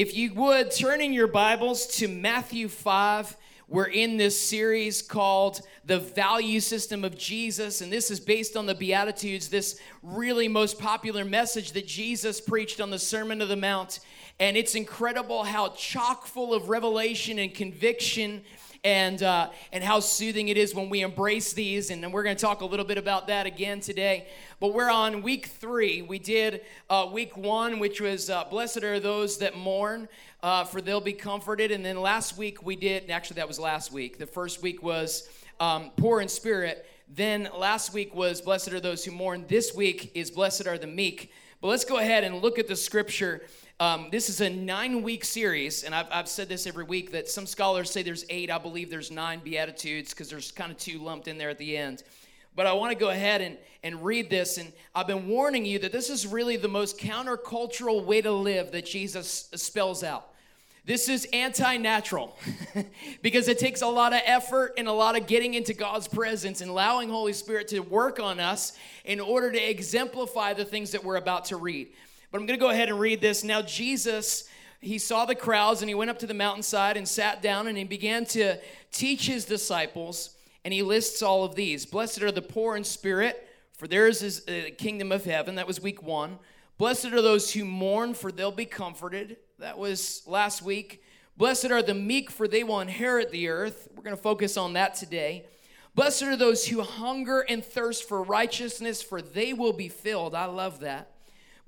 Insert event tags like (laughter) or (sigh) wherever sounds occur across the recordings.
If you would turn in your Bibles to Matthew 5, we're in this series called The Value System of Jesus, and this is based on the Beatitudes, this really most popular message that Jesus preached on the Sermon of the Mount. And it's incredible how chock full of revelation and conviction and uh, and how soothing it is when we embrace these. And we're going to talk a little bit about that again today. But we're on week three. We did uh, week one, which was uh, blessed are those that mourn, uh, for they'll be comforted. And then last week we did. Actually, that was last week. The first week was um, poor in spirit. Then last week was blessed are those who mourn. This week is blessed are the meek. But let's go ahead and look at the scripture um, this is a nine week series, and I've, I've said this every week that some scholars say there's eight. I believe there's nine Beatitudes because there's kind of two lumped in there at the end. But I want to go ahead and, and read this, and I've been warning you that this is really the most countercultural way to live that Jesus spells out. This is anti natural (laughs) because it takes a lot of effort and a lot of getting into God's presence and allowing Holy Spirit to work on us in order to exemplify the things that we're about to read. But I'm going to go ahead and read this. Now, Jesus, he saw the crowds and he went up to the mountainside and sat down and he began to teach his disciples. And he lists all of these Blessed are the poor in spirit, for theirs is the kingdom of heaven. That was week one. Blessed are those who mourn, for they'll be comforted. That was last week. Blessed are the meek, for they will inherit the earth. We're going to focus on that today. Blessed are those who hunger and thirst for righteousness, for they will be filled. I love that.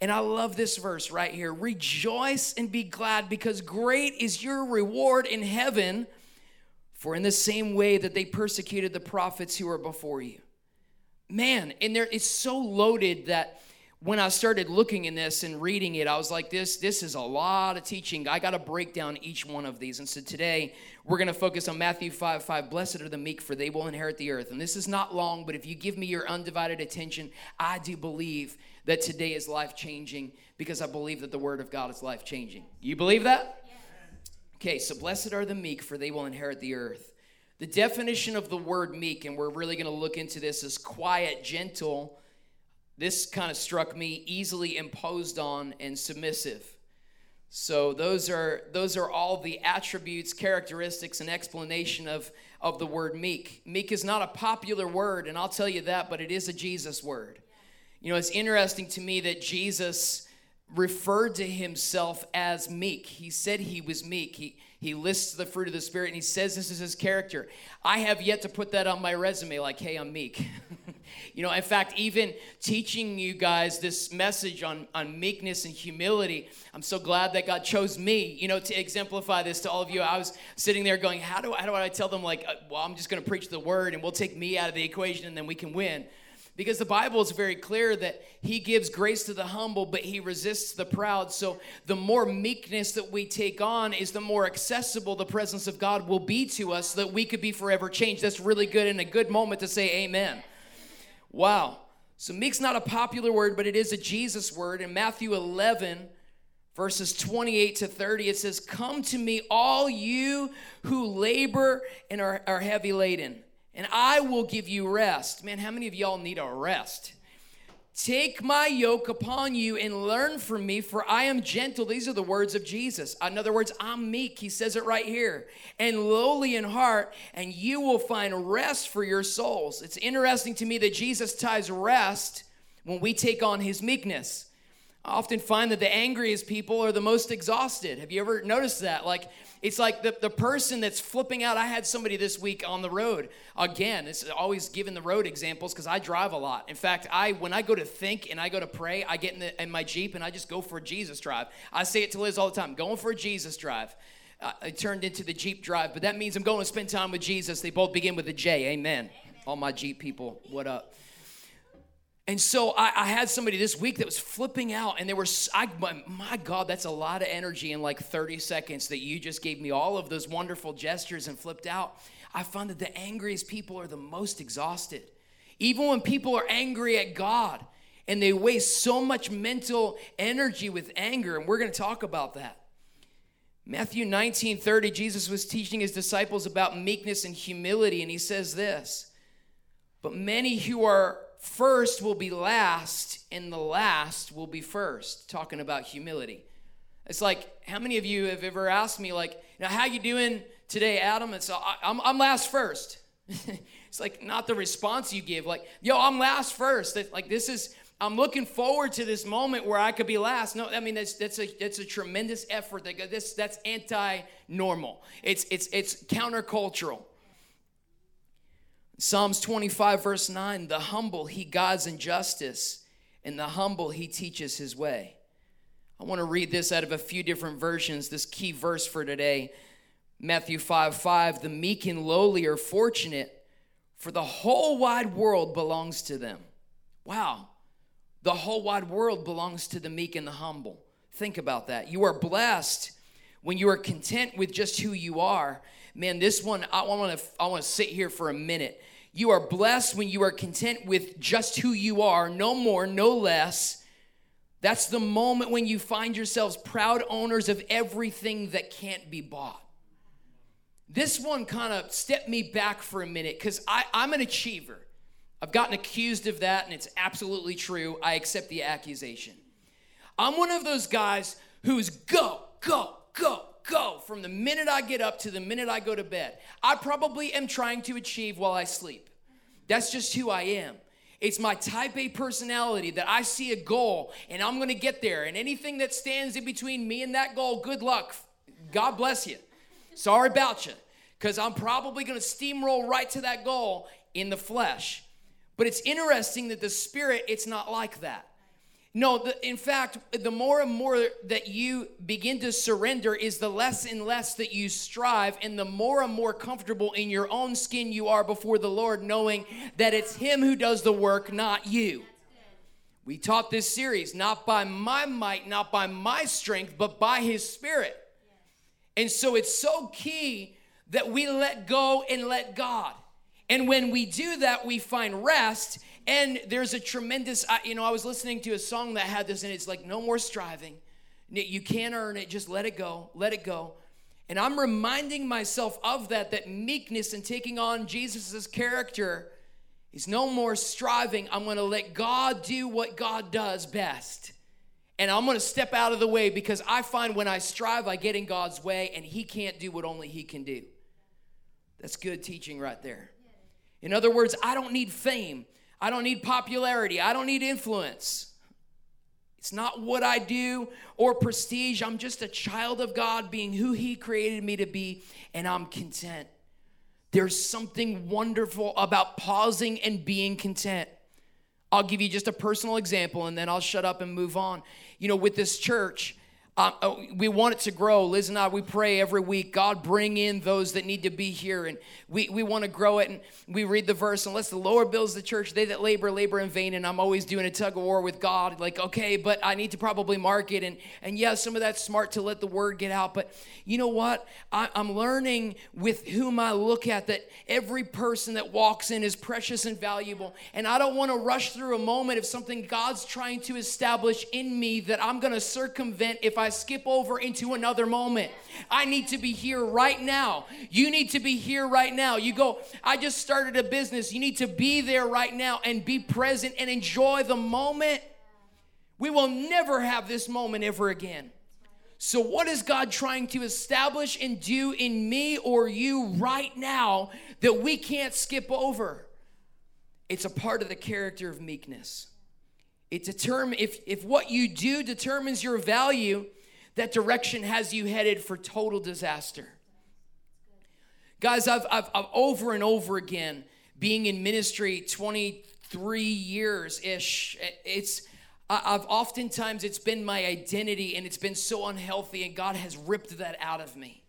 And I love this verse right here Rejoice and be glad, because great is your reward in heaven. For in the same way that they persecuted the prophets who were before you. Man, and there it's so loaded that when I started looking in this and reading it, I was like, this, this is a lot of teaching. I got to break down each one of these. And so today, we're going to focus on Matthew 5 5. Blessed are the meek, for they will inherit the earth. And this is not long, but if you give me your undivided attention, I do believe that today is life changing because I believe that the Word of God is life changing. You believe that? Okay, so blessed are the meek, for they will inherit the earth. The definition of the word meek, and we're really going to look into this, is quiet, gentle. This kind of struck me easily imposed on and submissive. So those are those are all the attributes, characteristics, and explanation of, of the word meek. Meek is not a popular word, and I'll tell you that, but it is a Jesus word. You know, it's interesting to me that Jesus referred to himself as meek. He said he was meek. He, he lists the fruit of the Spirit and he says this is his character. I have yet to put that on my resume, like, hey, I'm meek. (laughs) you know, in fact, even teaching you guys this message on, on meekness and humility, I'm so glad that God chose me, you know, to exemplify this to all of you. I was sitting there going, how do, how do I tell them, like, uh, well, I'm just going to preach the word and we'll take me out of the equation and then we can win. Because the Bible is very clear that He gives grace to the humble, but He resists the proud. So the more meekness that we take on is the more accessible the presence of God will be to us so that we could be forever changed. That's really good and a good moment to say amen. Wow. So meek's not a popular word, but it is a Jesus word. In Matthew 11, verses 28 to 30, it says, Come to me, all you who labor and are, are heavy laden and I will give you rest. Man, how many of y'all need a rest? Take my yoke upon you and learn from me, for I am gentle. These are the words of Jesus. In other words, I'm meek. He says it right here. And lowly in heart, and you will find rest for your souls. It's interesting to me that Jesus ties rest when we take on his meekness. I often find that the angriest people are the most exhausted. Have you ever noticed that? Like, It's like the, the person that's flipping out. I had somebody this week on the road. Again, it's always giving the road examples because I drive a lot. In fact, I when I go to think and I go to pray, I get in, the, in my Jeep and I just go for a Jesus drive. I say it to Liz all the time, going for a Jesus drive. Uh, I turned into the Jeep drive, but that means I'm going to spend time with Jesus. They both begin with a J. Amen. Amen. All my Jeep people, what up? And so I, I, had somebody this week that was flipping out, and they were, I, my God, that's a lot of energy in like 30 seconds that you just gave me all of those wonderful gestures and flipped out. I found that the angriest people are the most exhausted. Even when people are angry at God and they waste so much mental energy with anger, and we're going to talk about that. Matthew 19 30, Jesus was teaching his disciples about meekness and humility, and he says this But many who are first will be last and the last will be first talking about humility. It's like how many of you have ever asked me like now how you doing today adam? And so I, I'm, I'm last first. (laughs) It's like not the response you give like yo i'm last first. Like this is i'm looking forward to this moment where i could be last. No i mean that's that's a that's a tremendous effort that this that's anti-normal. It's it's it's countercultural Psalms 25, verse 9 the humble he guides in justice, and the humble he teaches his way. I want to read this out of a few different versions, this key verse for today. Matthew 5 5 The meek and lowly are fortunate, for the whole wide world belongs to them. Wow. The whole wide world belongs to the meek and the humble. Think about that. You are blessed when you are content with just who you are. Man, this one, I want to, I want to sit here for a minute you are blessed when you are content with just who you are, no more, no less. That's the moment when you find yourselves proud owners of everything that can't be bought. This one kind of stepped me back for a minute because I'm an achiever. I've gotten accused of that, and it's absolutely true. I accept the accusation. I'm one of those guys who's go, go, go, go from the minute I get up to the minute I go to bed. I probably am trying to achieve while I sleep. That's just who I am. It's my type A personality that I see a goal and I'm gonna get there. And anything that stands in between me and that goal, good luck. God bless you. Sorry about you. Because I'm probably gonna steamroll right to that goal in the flesh. But it's interesting that the spirit, it's not like that. No, the, in fact, the more and more that you begin to surrender is the less and less that you strive, and the more and more comfortable in your own skin you are before the Lord, knowing that it's Him who does the work, not you. We taught this series not by my might, not by my strength, but by His Spirit. And so it's so key that we let go and let God. And when we do that, we find rest and there's a tremendous, you know, I was listening to a song that had this, and it's like, no more striving. You can't earn it, just let it go, let it go. And I'm reminding myself of that, that meekness and taking on Jesus' character is no more striving. I'm gonna let God do what God does best. And I'm gonna step out of the way because I find when I strive, I get in God's way, and He can't do what only He can do. That's good teaching right there. In other words, I don't need fame. I don't need popularity. I don't need influence. It's not what I do or prestige. I'm just a child of God, being who He created me to be, and I'm content. There's something wonderful about pausing and being content. I'll give you just a personal example and then I'll shut up and move on. You know, with this church, oh, we want it to grow. Liz and I, we pray every week, God, bring in those that need to be here. And we, we want to grow it. And we read the verse, unless the Lord builds the church, they that labor, labor in vain. And I'm always doing a tug of war with God. Like, okay, but I need to probably market. And, and yeah, some of that's smart to let the word get out. But you know what? I, I'm learning with whom I look at that every person that walks in is precious and valuable. And I don't want to rush through a moment of something God's trying to establish in me that I'm going to circumvent if I skip over into another moment. I need to be here right now. You need to be here right now. You go, I just started a business. You need to be there right now and be present and enjoy the moment. We will never have this moment ever again. So, what is God trying to establish and do in me or you right now that we can't skip over? It's a part of the character of meekness. It determine if if what you do determines your value, that direction has you headed for total disaster. Guys, I've, I've, I've over and over again, being in ministry 23 years ish, it's, I've oftentimes, it's been my identity and it's been so unhealthy, and God has ripped that out of me.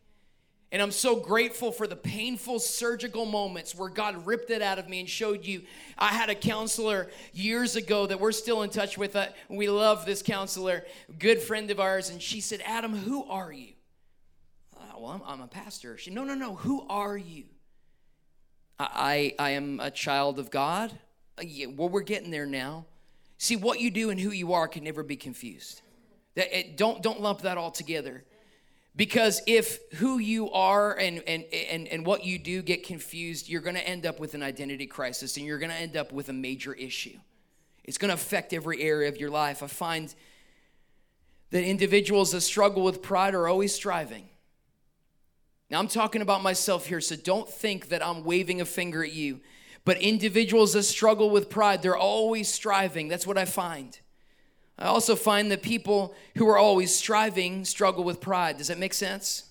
And I'm so grateful for the painful surgical moments where God ripped it out of me and showed you. I had a counselor years ago that we're still in touch with. Uh, we love this counselor, good friend of ours. And she said, Adam, who are you? Uh, well, I'm, I'm, a pastor. She, no, no, no. Who are you? I, I, I am a child of God. Uh, yeah, well, we're getting there now. See, what you do and who you are can never be confused. That, it, don't, don't lump that all together. Because if who you are and, and, and, and what you do get confused, you're going to end up with an identity crisis and you're going to end up with a major issue. It's going to affect every area of your life. I find that individuals that struggle with pride are always striving. Now, I'm talking about myself here, so don't think that I'm waving a finger at you. But individuals that struggle with pride, they're always striving. That's what I find. I also find that people who are always striving struggle with pride. Does that make sense?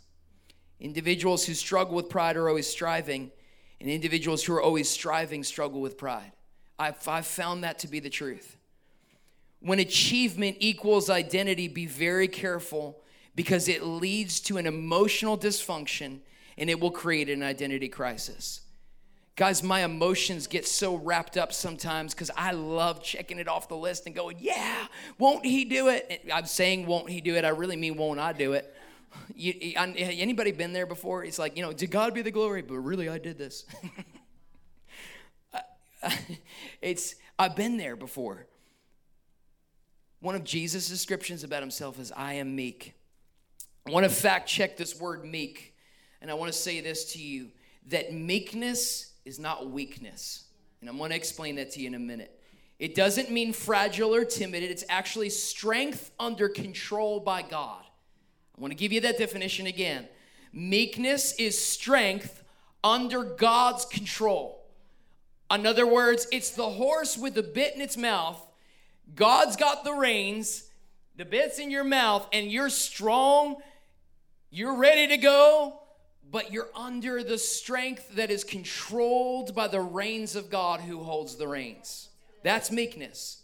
Individuals who struggle with pride are always striving, and individuals who are always striving struggle with pride. I've, I've found that to be the truth. When achievement equals identity, be very careful because it leads to an emotional dysfunction and it will create an identity crisis. Guys, my emotions get so wrapped up sometimes because I love checking it off the list and going, yeah, won't he do it? I'm saying, won't he do it? I really mean, won't I do it? (laughs) You, anybody been there before? It's like, you know, to God be the glory, but really I did this. (laughs) (laughs) it's, I've been there before. One of Jesus' descriptions about himself is, I am meek. I want to fact check this word meek, and I want to say this to you that meekness is not weakness. And I'm going to explain that to you in a minute. It doesn't mean fragile or timid, it's actually strength under control by God. I want to give you that definition again. Meekness is strength under God's control. In other words, it's the horse with the bit in its mouth. God's got the reins, the bit's in your mouth, and you're strong, you're ready to go, but you're under the strength that is controlled by the reins of God who holds the reins. That's meekness.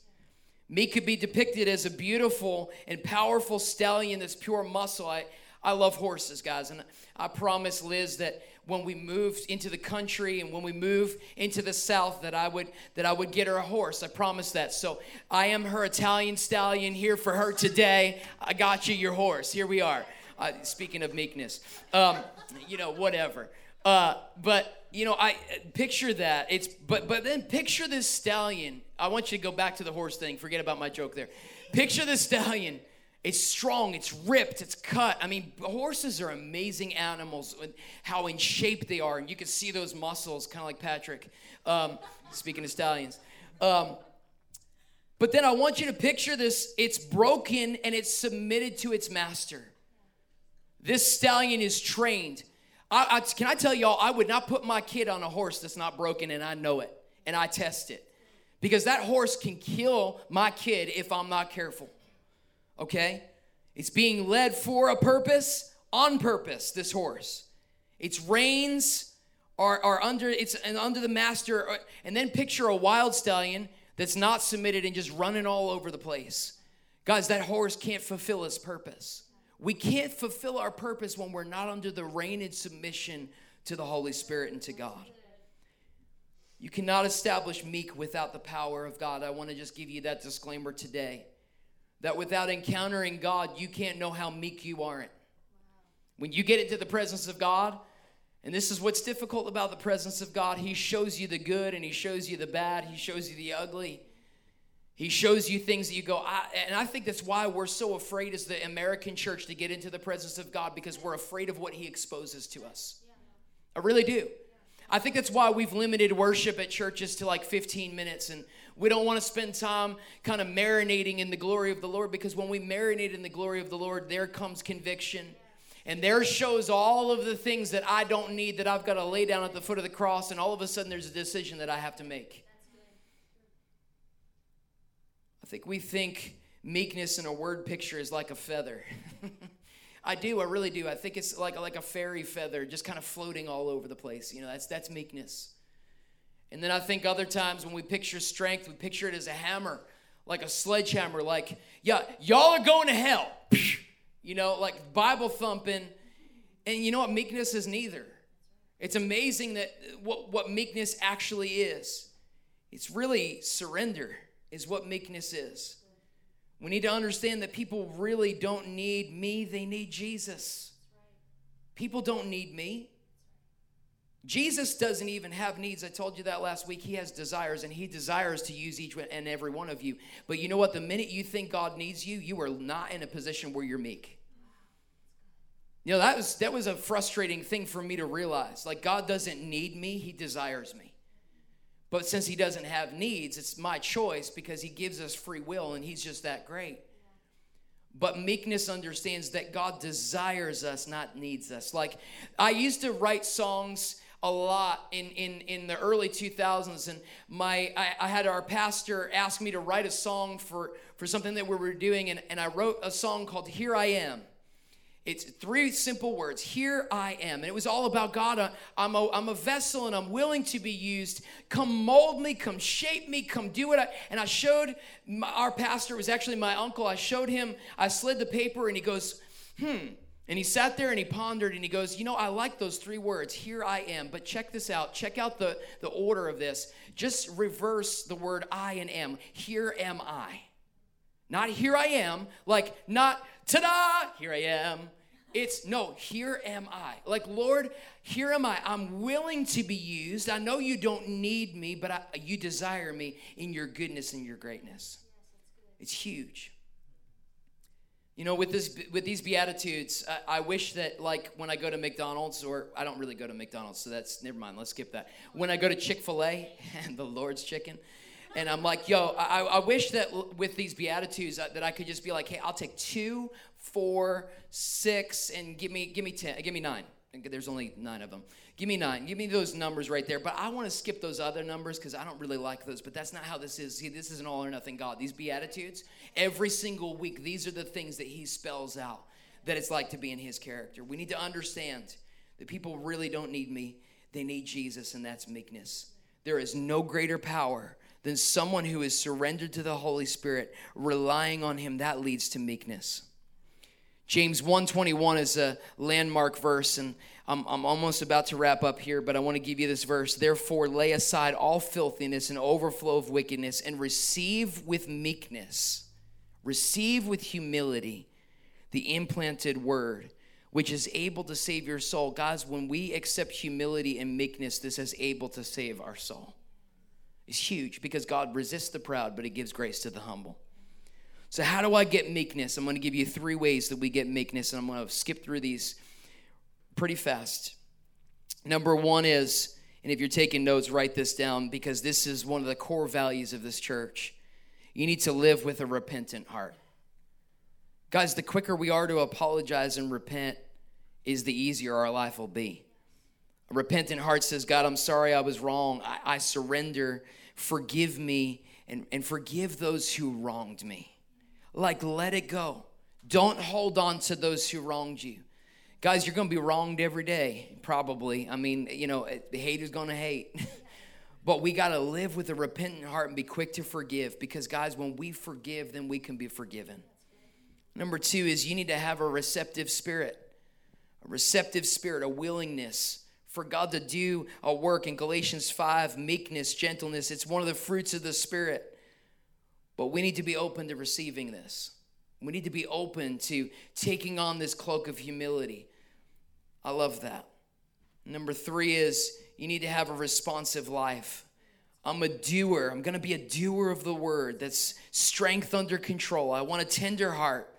Meek could be depicted as a beautiful and powerful stallion that's pure muscle. I, I love horses, guys, and I promise Liz that when we move into the country and when we move into the south that I would that I would get her a horse. I promise that. So I am her Italian stallion here for her today. I got you your horse. Here we are. Uh, speaking of meekness, um, you know, whatever. Uh, but you know, I picture that. It's but but then picture this stallion. I want you to go back to the horse thing. Forget about my joke there. Picture the stallion. It's strong, it's ripped, it's cut. I mean, horses are amazing animals, how in shape they are. And you can see those muscles, kind of like Patrick, um, speaking of stallions. Um, but then I want you to picture this it's broken and it's submitted to its master. This stallion is trained. I, I, can I tell y'all, I would not put my kid on a horse that's not broken, and I know it, and I test it. Because that horse can kill my kid if I'm not careful. Okay? It's being led for a purpose, on purpose, this horse. Its reins are, are under it's under the master, uh, and then picture a wild stallion that's not submitted and just running all over the place. Guys, that horse can't fulfill its purpose. We can't fulfill our purpose when we're not under the reign and submission to the Holy Spirit and to God. You cannot establish meek without the power of God. I want to just give you that disclaimer today. That without encountering God, you can't know how meek you aren't. When you get into the presence of God, and this is what's difficult about the presence of God, He shows you the good and He shows you the bad, He shows you the ugly. He shows you things that you go, I, and I think that's why we're so afraid as the American church to get into the presence of God because we're afraid of what He exposes to us. I really do. I think that's why we've limited worship at churches to like 15 minutes and we don't want to spend time kind of marinating in the glory of the Lord because when we marinate in the glory of the Lord, there comes conviction. And there shows all of the things that I don't need that I've got to lay down at the foot of the cross, and all of a sudden there's a decision that I have to make. I think we think meekness in a word picture is like a feather. (laughs) I do. I really do. I think it's like like a fairy feather, just kind of floating all over the place. You know, that's that's meekness. And then I think other times when we picture strength, we picture it as a hammer, like a sledgehammer. Like, yeah, y'all are going to hell. (laughs) You know, like Bible thumping. And you know what? Meekness is neither. It's amazing that uh, what, what meekness actually is. It's really surrender, is what meekness is. We need to understand that people really don't need me, they need Jesus. People don't need me. Jesus doesn't even have needs. I told you that last week. He has desires, and He desires to use each and every one of you. But you know what? The minute you think God needs you, you are not in a position where you're meek. You know, that was that was a frustrating thing for me to realize. Like God doesn't need me, He desires me. But since he doesn't have needs, it's my choice because he gives us free will and he's just that great. But meekness understands that God desires us, not needs us. Like I used to write songs a lot in, in, in the early 2000s and my I, I, had our pastor ask me to write a song for, for something that we were doing and, and i wrote a song called here i am it's three simple words Here I am. And it was all about God. Uh, I'm a, I'm a vessel and I'm willing to be used. Come mold me, come shape me, come do it. And I showed my, our pastor, was actually my uncle. I showed him, I slid the paper and he goes, hmm. And he sat there and he pondered and he goes, You know, I like those three words, here I am. But check this out. Check out the, the order of this. Just reverse the word I and am. Here am I. Not here I am, like not ta da, here I am. It's no, here am I. Like, Lord, here am I. I'm willing to be used. I know you don't need me, but I, you desire me in your goodness and your greatness. It's huge. You know, with this with these beatitudes, I, I, wish that like when I go to McDonald's, or I don't really go to McDonald's, so that's never mind. Let's skip that. When I go to Chick-fil-A (laughs) and the Lord's Chicken, and I'm like, yo, I, I wish that with these beatitudes uh, that I could just be like, hey, I'll take two four, six, and give me give me ten, give me nine. There's only nine of them. Give me nine. Give me those numbers right there. But I want to skip those other numbers because I don't really like those. But that's not how this is. See, this is an all or nothing God. These beatitudes, every single week, these are the things that He spells out that it's like to be in His character. We need to understand that people really don't need me. They need Jesus, and that's meekness. There is no greater power than someone who is surrendered to the Holy Spirit, relying on Him. That leads to meekness. James 121 is a landmark verse, and I'm, I'm almost about to wrap up here, but I want to give you this verse. Therefore, lay aside all filthiness and overflow of wickedness, and receive with meekness, receive with humility the implanted word, which is able to save your soul. Guys, when we accept humility and meekness, this is able to save our soul. It's huge because God resists the proud, but He gives grace to the humble. So, how do I get meekness? I'm going to give you three ways that we get meekness, and I'm going to skip through these pretty fast. Number one is, and if you're taking notes, write this down because this is one of the core values of this church. You need to live with a repentant heart. Guys, the quicker we are to apologize and repent, is the easier our life will be. A repentant heart says, God, I'm sorry I was wrong. I, I surrender. Forgive me and, and forgive those who wronged me like let it go. Don't hold on to those who wronged you. Guys, you're going to be wronged every day, probably. I mean, you know, eh, the hate is going to hate. (laughs) but we got to live with a repentant heart and be quick to forgive because, guys, when we forgive, then we can be forgiven. Number two is you need to have a receptive spirit, a receptive spirit, a willingness for God to do a work in Galatians 5 meekness, gentleness. It's one of the fruits of the Spirit. But we need to be open to receiving this. We need to be open to taking on this cloak of humility. I love that. Number three is you need to have a responsive life. I'm a doer. I'm going to be a doer of the word. That's strength under control. I want a tender heart.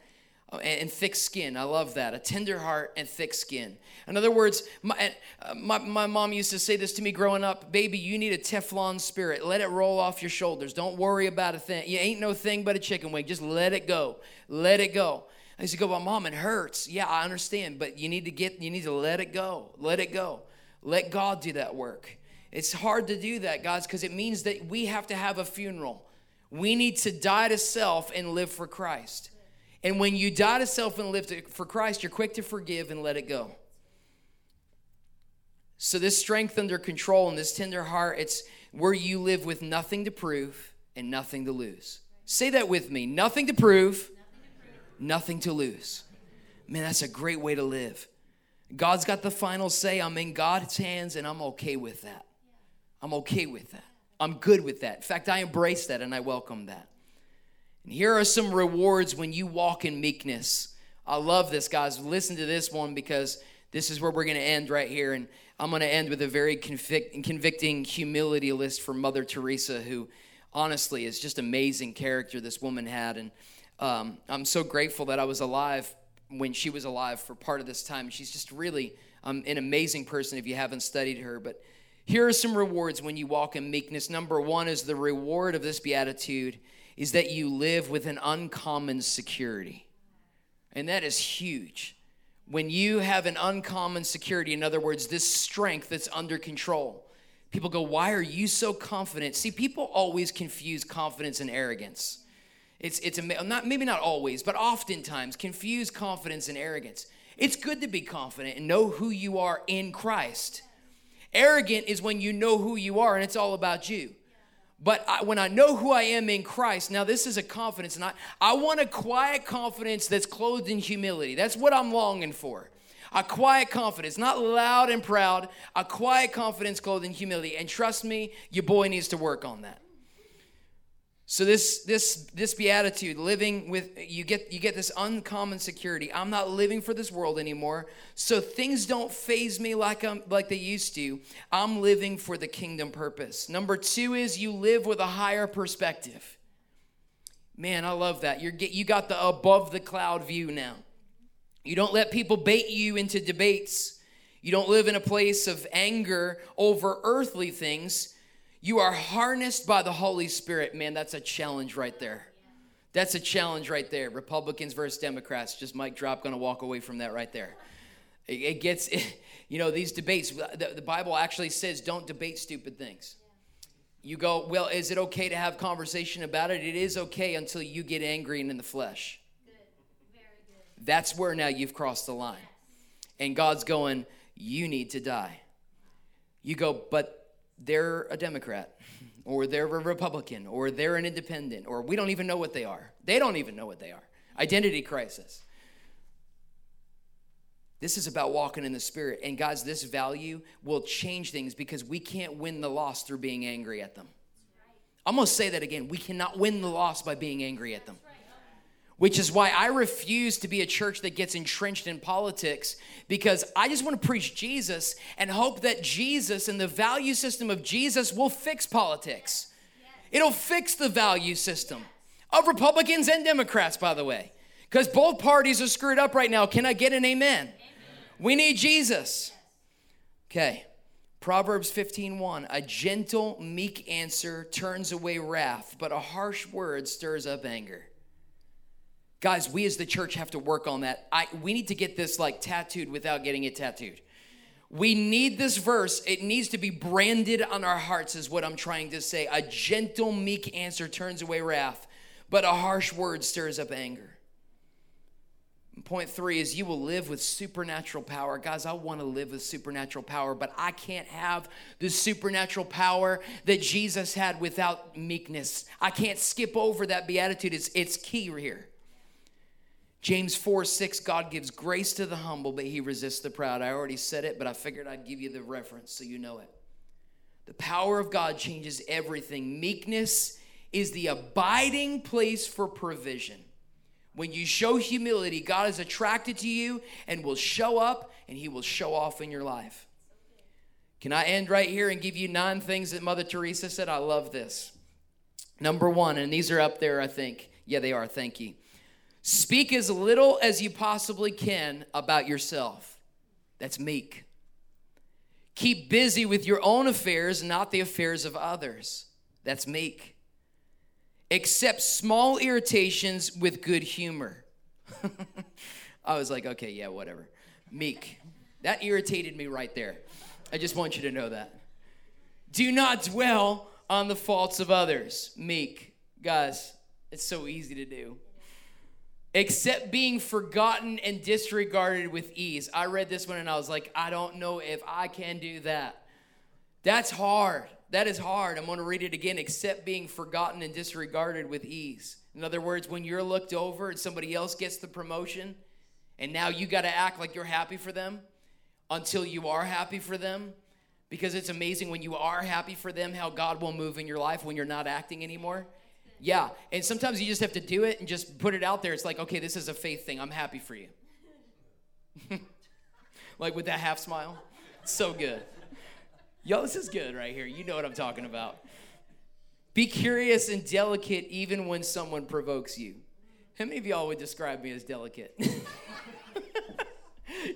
Oh, and thick skin. I love that. A tender heart and thick skin. In other words, my, uh, my, my mom used to say this to me growing up baby, you need a Teflon spirit. Let it roll off your shoulders. Don't worry about a thing. You ain't no thing but a chicken wing. Just let it go. Let it go. I used to go, but mom, it hurts. Yeah, I understand, but you need to get, you need to let it go. Let it go. Let God do that work. It's hard to do that, guys, because it means that we have to have a funeral. We need to die to self and live for Christ. And when you die to self and live to, for Christ, you're quick to forgive and let it go. So, this strength under control and this tender heart, it's where you live with nothing to prove and nothing to lose. Say that with me nothing to prove, nothing to, prove. Nothing to lose. Man, that's a great way to live. God's got the final say. I'm in God's hands and I'm okay with that. I'm okay with that. I'm good with that. In fact, I embrace that and I welcome that. And here are some rewards when you walk in meekness. I love this, guys. Listen to this one because this is where we're going to end right here. And I'm going to end with a very convict, convicting humility list for Mother Teresa, who honestly is just amazing character this woman had. And um, I'm so grateful that I was alive when she was alive for part of this time. She's just really um, an amazing person if you haven't studied her. But here are some rewards when you walk in meekness. Number one is the reward of this beatitude is that you live with an uncommon security. And that is huge. When you have an uncommon security, in other words, this strength that's under control, people go, Why are you so confident? See, people always confuse confidence and arrogance. It's, it's not, maybe not always, but oftentimes confuse confidence and arrogance. It's good to be confident and know who you are in Christ. Arrogant is when you know who you are and it's all about you. But I, when I know who I am in Christ, now this is a confidence, and I, I want a quiet confidence that's clothed in humility. That's what I'm longing for. A quiet confidence, not loud and proud, a quiet confidence clothed in humility. And trust me, your boy needs to work on that. So this this this beatitude, living with you get you get this uncommon security. I'm not living for this world anymore. So things don't faze me like I'm like they used to. I'm living for the kingdom purpose. Number 2 is you live with a higher perspective. Man, I love that. You're get you got the above the cloud view now. You don't let people bait you into debates. You don't live in a place of anger over earthly things you are harnessed by the Holy Spirit. Man, that's a challenge right there. That's a challenge right there. Republicans versus Democrats. Just mic Drop going to walk away from that right there. It, it gets, it, (laughs) you know, these debates. The, the, Bible actually says don't debate stupid things. You go, well, is it okay to have conversation about it? It is okay until you get angry and in the flesh. That's where now you've crossed the line. And God's going, you need to die. You go, but they're a Democrat or they're a Republican or they're an independent or we don't even know what they are. They don't even know what they are. Identity crisis. This is about walking in the Spirit. And guys, this value will change things because we can't win the loss through being angry at them. I'm going to say that again. We cannot win the loss by being angry at them which is why I refuse to be a church that gets entrenched in politics because I just want to preach Jesus and hope that Jesus and the value system of Jesus will fix politics. It'll fix the value system of Republicans and Democrats, by the way, because both parties are screwed up right now. Can I get an amen? amen. We need Jesus. Okay. Proverbs 15:1 A gentle meek answer turns away wrath, but a harsh word stirs up anger. Guys, we as the church have to work on that. I, we need to get this like tattooed without getting it tattooed. We need this verse. It needs to be branded on our hearts, is what I'm trying to say. A gentle, meek answer turns away wrath, but a harsh word stirs up anger. Point three is you will live with supernatural power. Guys, I want to live with supernatural power, but I can't have the supernatural power that Jesus had without meekness. I can't skip over that beatitude. It's, it's key here. James 4 6, God gives grace to the humble, but he resists the proud. I already said it, but I figured I'd give you the reference so you know it. The power of God changes everything. Meekness is the abiding place for provision. When you show humility, God is attracted to you and will show up and he will show off in your life. Can I end right here and give you nine things that Mother Teresa said? I love this. Number one, and these are up there, I think. Yeah, they are. Thank you. Speak as little as you possibly can about yourself. That's meek. Keep busy with your own affairs, not the affairs of others. That's meek. Accept small irritations with good humor. (laughs) I was like, okay, yeah, whatever. Meek. That irritated me right there. I just want you to know that. Do not dwell on the faults of others. Meek. Guys, it's so easy to do. Except being forgotten and disregarded with ease. I read this one and I was like, I don't know if I can do that. That's hard. That is hard. I'm going to read it again, except being forgotten and disregarded with ease. In other words, when you're looked over and somebody else gets the promotion, and now you got to act like you're happy for them until you are happy for them. Because it's amazing when you are happy for them how God will move in your life when you're not acting anymore. Yeah, and sometimes you just have to do it and just put it out there. It's like, okay, this is a faith thing. I'm happy for you. (laughs) like with that half smile. So good. Yo, this is good right here. You know what I'm talking about. Be curious and delicate even when someone provokes you. How many of y'all would describe me as delicate? (laughs)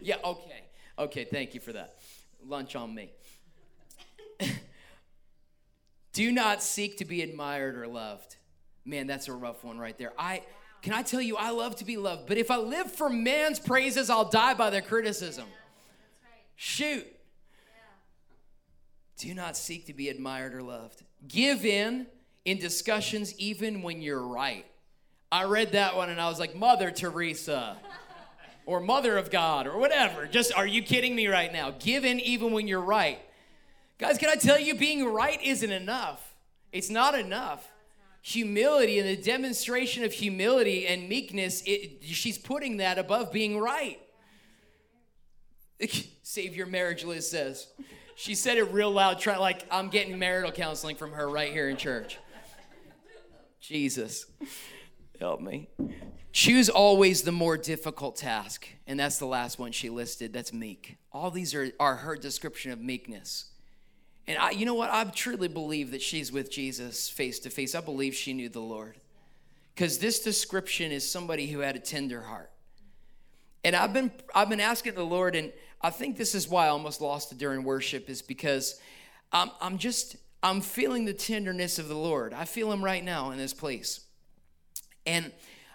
yeah, okay. Okay, thank you for that. Lunch on me. (laughs) Do not seek to be admired or loved. Man, that's a rough one right there. I can I tell you I love to be loved, but if I live for man's praises, I'll die by their criticism. Shoot. Do not seek to be admired or loved. Give in in discussions even when you're right. I read that one and I was like, Mother Teresa or Mother of God or whatever. Just, are you kidding me right now? Give in even when you're right. Guys, can I tell you, being right isn't enough. It's not enough humility and the demonstration of humility and meekness, it, she's putting that above being right. (laughs) Save your marriage, Liz says. She said it real loud, try, like I'm getting marital counseling from her right here in church. Jesus, help me. Choose always the more difficult task. And that's the last one she listed. That's meek. All these are, are her description of meekness. And I, you know what? I truly believe that she's with Jesus face to face. I believe she knew the Lord. Because this description is somebody who had a tender heart. And I've been I've been asking the Lord, and I think this is why I almost lost it during worship, is because I'm I'm just I'm feeling the tenderness of the Lord. I feel him right now in this place. And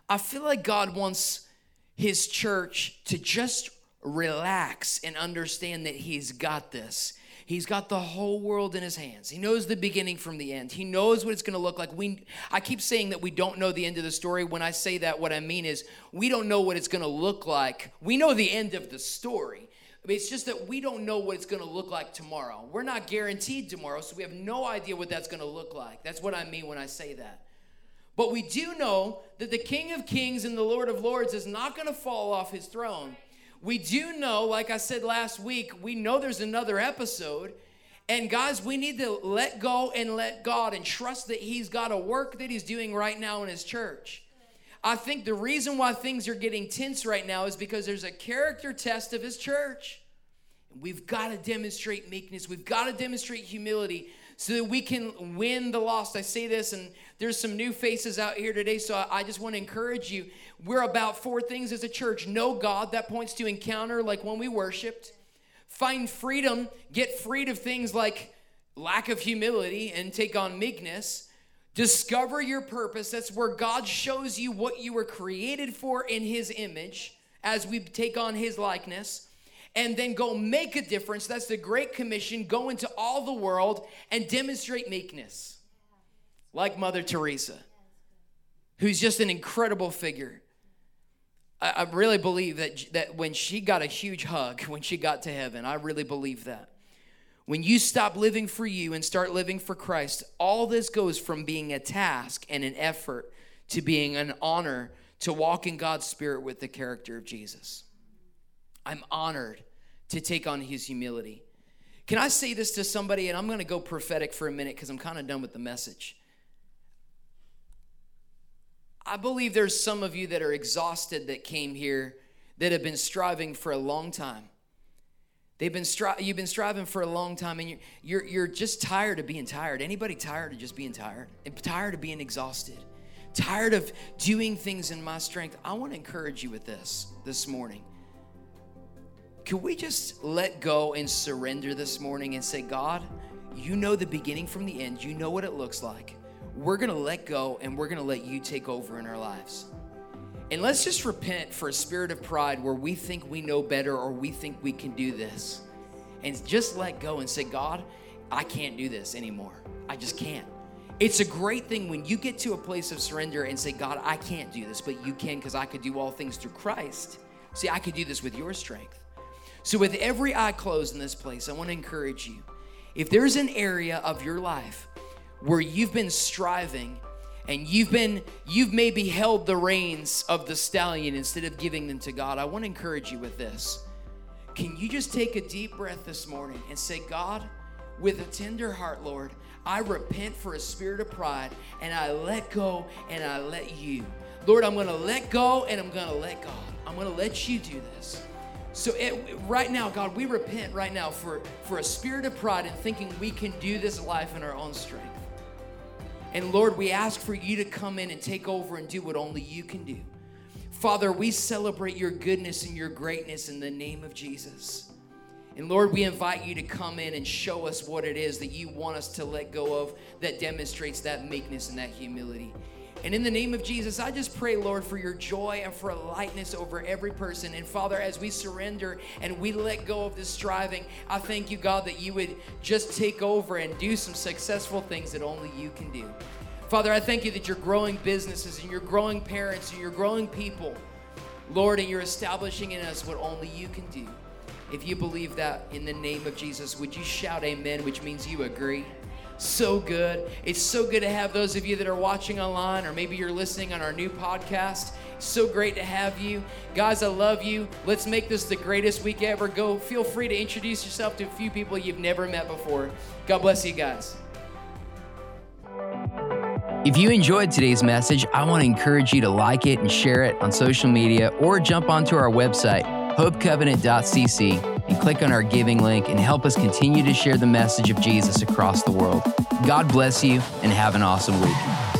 I feel like God wants his church to just relax and understand that he's got this. He's got the whole world in his hands. He knows the beginning from the end. He knows what it's going to look like. We I keep saying that we don't know the end of the story. When I say that what I mean is we don't know what it's going to look like. We know the end of the story. It's just that we don't know what it's going to look like tomorrow. We're not guaranteed tomorrow, so we have no idea what that's going to look like. That's what I mean when I say that. But we do know that the King of Kings and the Lord of Lords is not going to fall off his throne we do know, like I said last week, we know there's another episode. And guys, we need to let go and let God and trust that He's got a work that He's doing right now in His church. I think the reason why things are getting tense right now is because there's a character test of His church. We've got to demonstrate meekness, we've got to demonstrate humility so that we can win the lost. I say this, and there's some new faces out here today, so I just want to encourage you. We're about four things as a church know God, that points to encounter, like when we worshiped, find freedom, get freed of things like lack of humility and take on meekness. Discover your purpose. That's where God shows you what you were created for in His image as we take on His likeness and then go make a difference. That's the Great Commission. Go into all the world and demonstrate meekness, like Mother Teresa, who's just an incredible figure. I, I really believe that, that when she got a huge hug when she got to heaven, I really believe that. When you stop living for you and start living for Christ, all this goes from being a task and an effort to being an honor to walk in God's Spirit with the character of Jesus. I'm honored to take on his humility. Can I say this to somebody? And I'm going to go prophetic for a minute because I'm kind of done with the message. I believe there's some of you that are exhausted that came here that have been striving for a long time. They've been stri- you've been striving for a long time and you're, you're, you're just tired of being tired. Anybody tired of just being tired? And tired of being exhausted? Tired of doing things in my strength? I want to encourage you with this this morning. Can we just let go and surrender this morning and say, God, you know the beginning from the end, you know what it looks like. We're gonna let go and we're gonna let you take over in our lives. And let's just repent for a spirit of pride where we think we know better or we think we can do this. And just let go and say, God, I can't do this anymore. I just can't. It's a great thing when you get to a place of surrender and say, God, I can't do this, but you can because I could do all things through Christ. See, I could do this with your strength. So, with every eye closed in this place, I want to encourage you. If there's an area of your life where you've been striving and you've been you've maybe held the reins of the stallion instead of giving them to God, I want to encourage you with this. Can you just take a deep breath this morning and say, God, with a tender heart, Lord, I repent for a spirit of pride and I let go and I let you. Lord, I'm going to let go and I'm going to let God. I'm going to let you do this. So it, right now, God, we repent right now for, for a spirit of pride and thinking we can do this life in our own strength. And Lord, we ask for you to come in and take over and do what only you can do. Father, we celebrate your goodness and your greatness in the name of Jesus. And Lord, we invite you to come in and show us what it is that you want us to let go of that demonstrates that meekness and that humility. And in the name of Jesus, I just pray, Lord, for your joy and for a lightness over every person. And Father, as we surrender and we let go of this striving, I thank you, God, that you would just take over and do some successful things that only you can do. Father, I thank you that you're growing businesses and you're growing parents and you're growing people, Lord, and you're establishing in us what only you can do. If you believe that in the name of Jesus, would you shout amen, which means you agree? So good. It's so good to have those of you that are watching online, or maybe you're listening on our new podcast. So great to have you. Guys, I love you. Let's make this the greatest week ever. Go feel free to introduce yourself to a few people you've never met before. God bless you guys. If you enjoyed today's message, I want to encourage you to like it and share it on social media or jump onto our website hopecovenant.cc, and click on our giving link and help us continue to share the message of Jesus across the world. God bless you and have an awesome week.